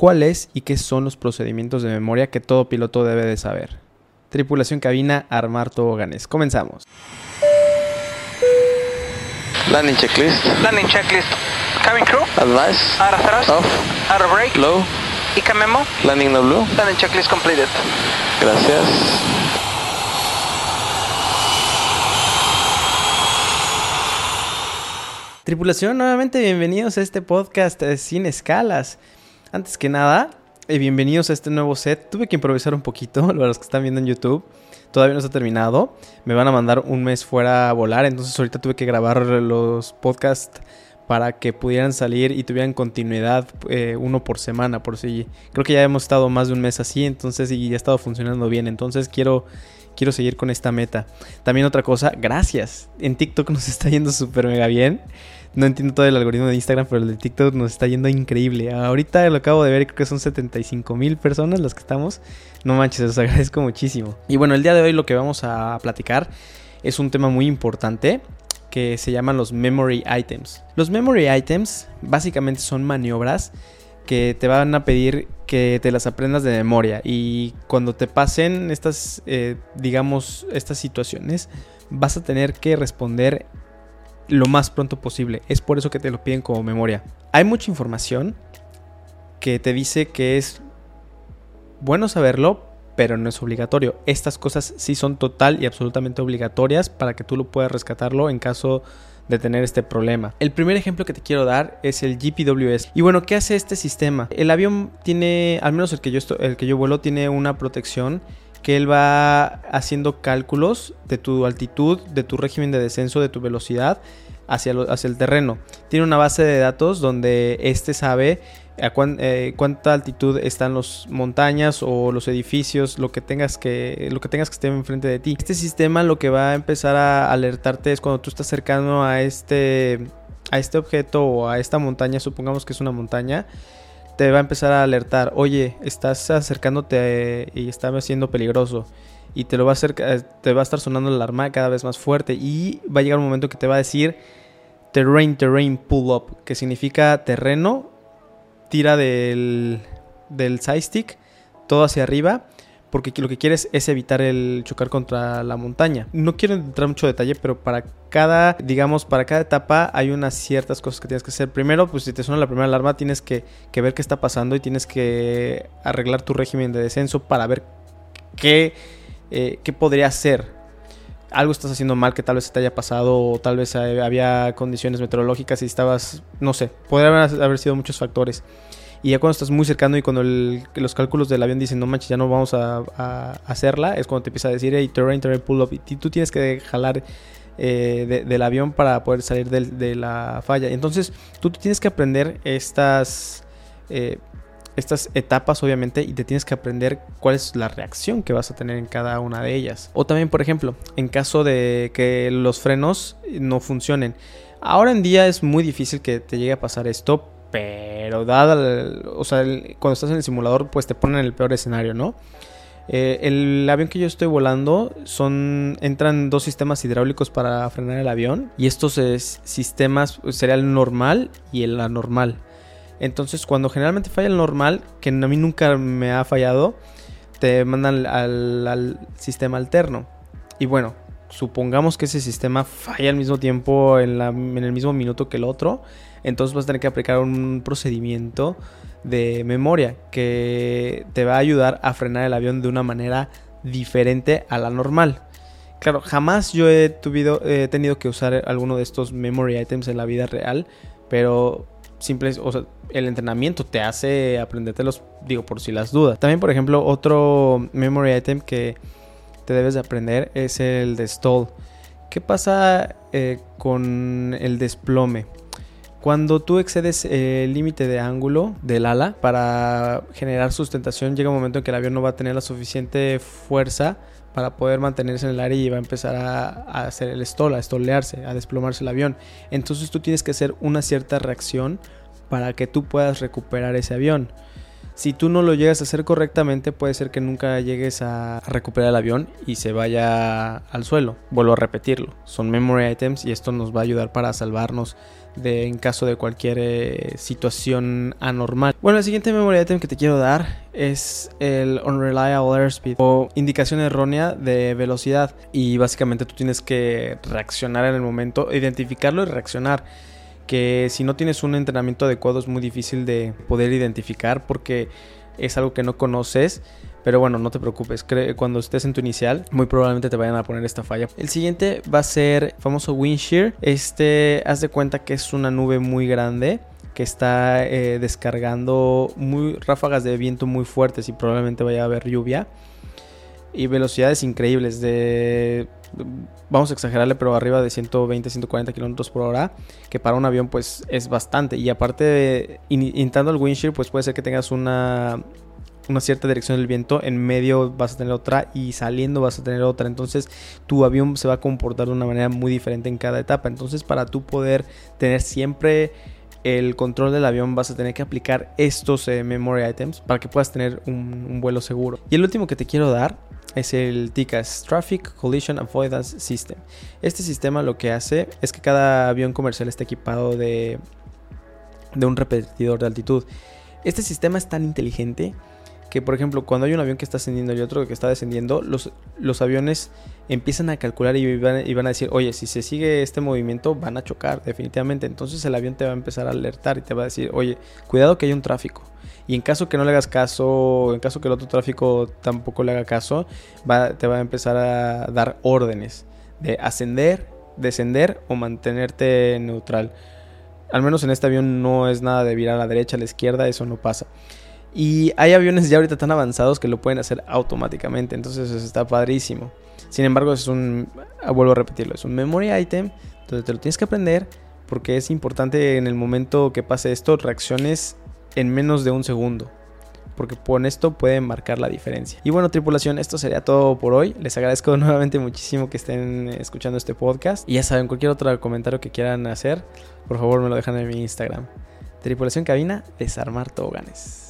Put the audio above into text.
cuál es y qué son los procedimientos de memoria que todo piloto debe de saber. Tripulación cabina, armar toboganes. Comenzamos. Landing checklist. Landing checklist. Cabin crew. Advice. Out of thrust. Off. Out of brake. Low. ICA memo. Landing no blue. Landing checklist completed. Gracias. Tripulación, nuevamente bienvenidos a este podcast eh, sin escalas. Antes que nada, eh, bienvenidos a este nuevo set. Tuve que improvisar un poquito, los que están viendo en YouTube. Todavía no está terminado. Me van a mandar un mes fuera a volar, entonces ahorita tuve que grabar los podcasts para que pudieran salir y tuvieran continuidad eh, uno por semana, por si creo que ya hemos estado más de un mes así, entonces y ya ha estado funcionando bien, entonces quiero quiero seguir con esta meta. También otra cosa, gracias. En TikTok nos está yendo súper mega bien. No entiendo todo el algoritmo de Instagram, pero el de TikTok nos está yendo increíble. Ahorita lo acabo de ver, creo que son 75 mil personas las que estamos. No manches, os agradezco muchísimo. Y bueno, el día de hoy lo que vamos a platicar es un tema muy importante que se llaman los memory items. Los memory items básicamente son maniobras que te van a pedir que te las aprendas de memoria y cuando te pasen estas, eh, digamos, estas situaciones, vas a tener que responder lo más pronto posible. Es por eso que te lo piden como memoria. Hay mucha información que te dice que es bueno saberlo, pero no es obligatorio. Estas cosas sí son total y absolutamente obligatorias para que tú lo puedas rescatarlo en caso de tener este problema. El primer ejemplo que te quiero dar es el GPWS. Y bueno, ¿qué hace este sistema? El avión tiene, al menos el que yo, el que yo vuelo, tiene una protección que él va haciendo cálculos de tu altitud, de tu régimen de descenso, de tu velocidad hacia, hacia el terreno. Tiene una base de datos donde este sabe a eh, cuánta altitud están las montañas o los edificios, lo que tengas que lo que tengas que esté enfrente de ti. Este sistema lo que va a empezar a alertarte es cuando tú estás cercano a este a este objeto o a esta montaña, supongamos que es una montaña, te va a empezar a alertar, oye, estás acercándote y está siendo peligroso. Y te lo va a hacer, eh, te va a estar sonando la alarma cada vez más fuerte. Y va a llegar un momento que te va a decir terrain, terrain pull up, que significa terreno tira del, del side stick todo hacia arriba porque lo que quieres es evitar el chocar contra la montaña. No quiero entrar mucho detalle, pero para cada, digamos, para cada etapa hay unas ciertas cosas que tienes que hacer. Primero, pues si te suena la primera alarma, tienes que, ver qué está pasando y tienes que arreglar tu régimen de descenso para ver qué, eh, qué podría hacer. Algo estás haciendo mal que tal vez te haya pasado o tal vez había condiciones meteorológicas y estabas, no sé, podrían haber sido muchos factores. Y ya cuando estás muy cercano y cuando los cálculos del avión dicen, no manches, ya no vamos a, hacerla, es cuando te empieza a decir, hey, terrain, terrain, pull up. Y tú tienes que jalar eh, del avión para poder salir de, la falla. Entonces, tú tienes que aprender estas, eh, estas etapas, obviamente, y te tienes que aprender cuál es la reacción que vas a tener en cada una de ellas. O también, por ejemplo, en caso de que los frenos no funcionen. Ahora en día es muy difícil que te llegue a pasar esto pero dada, o sea, cuando estás en el simulador, pues te ponen el peor escenario, ¿no? Eh, el avión que yo estoy volando son entran dos sistemas hidráulicos para frenar el avión y estos sistemas pues, sería el normal y el anormal. Entonces, cuando generalmente falla el normal, que a mí nunca me ha fallado, te mandan al sistema alterno. Y bueno, supongamos que ese sistema falla al mismo tiempo, en, la, en, el mismo minuto que el otro, entonces vas a tener que aplicar un procedimiento de memoria que te va a ayudar a frenar el avión de una manera diferente a la normal. Claro, jamás yo he, tenido que usar alguno de estos memory items en la vida real, pero simple, o sea, el entrenamiento te hace aprendértelos, digo, por si las dudas. También, por ejemplo, otro memory item que te debes de aprender es el de stall. ¿Qué pasa eh, con el desplome? Cuando tú excedes el límite de ángulo del ala para generar sustentación, llega un momento en que el avión no va a tener la suficiente fuerza para poder mantenerse en el aire y va a empezar a, hacer el stall, a estolearse, a desplomarse el avión. Entonces tú tienes que hacer una cierta reacción para que tú puedas recuperar ese avión. Si tú no lo llegas a hacer correctamente, puede ser que nunca llegues a recuperar el avión y se vaya al suelo. Vuelvo a repetirlo. Son memory items y esto nos va a ayudar para salvarnos de, en caso de cualquier eh, situación anormal. Bueno, el siguiente memory item que te quiero dar es el unreliable airspeed o indicación errónea de velocidad y básicamente tú tienes que reaccionar en el momento, identificarlo y reaccionar que si no tienes un entrenamiento adecuado es muy difícil de poder identificar porque es algo que no conoces. Pero bueno, no te preocupes, cuando estés en tu inicial, muy probablemente te vayan a poner esta falla. El siguiente va a ser famoso wind shear. Este, haz de cuenta que es una nube muy grande que está eh, descargando muy ráfagas de viento muy fuertes y probablemente vaya a haber lluvia y velocidades increíbles de vamos a exagerarle, pero arriba de 120, 140 kilómetros por hora, que para un avión pues es bastante. Y aparte, intentando el windshield, pues puede ser que tengas una, una cierta dirección del viento, en medio vas a tener otra y saliendo vas a tener otra. Entonces tu avión se va a comportar de una manera muy diferente en cada etapa. Entonces para tú poder tener siempre el control del avión vas a tener que aplicar estos eh, memory items para que puedas tener un, vuelo seguro. Y el último que te quiero dar es el TICAS, Traffic Collision Avoidance System. Este sistema lo que hace es que cada avión comercial esté equipado de, de un repetidor de altitud. Este sistema es tan inteligente que por ejemplo cuando hay un avión que está ascendiendo y otro que está descendiendo, los, los aviones empiezan a calcular y van, y van, a decir, oye, si se sigue este movimiento van a chocar definitivamente. Entonces el avión te va a empezar a alertar y te va a decir, oye, cuidado que hay un tráfico. Y en caso que no le hagas caso, en caso que el otro tráfico tampoco le haga caso, te va a empezar a dar órdenes de ascender, descender o mantenerte neutral. Al menos en este avión no es nada de virar a la derecha, a la izquierda, eso no pasa. Y hay aviones ya ahorita tan avanzados que lo pueden hacer automáticamente, entonces está padrísimo. Sin embargo, es un, ah, vuelvo a repetirlo, es un memory item, entonces te lo tienes que aprender porque es importante en el momento que pase esto, reacciones en menos de un segundo. Porque con esto pueden marcar la diferencia. Y bueno, tripulación, esto sería todo por hoy. Les agradezco nuevamente muchísimo que estén escuchando este podcast. Y ya saben, cualquier otro comentario que quieran hacer, por favor me lo dejan en mi Instagram. Tripulación cabina, desarmar toboganes.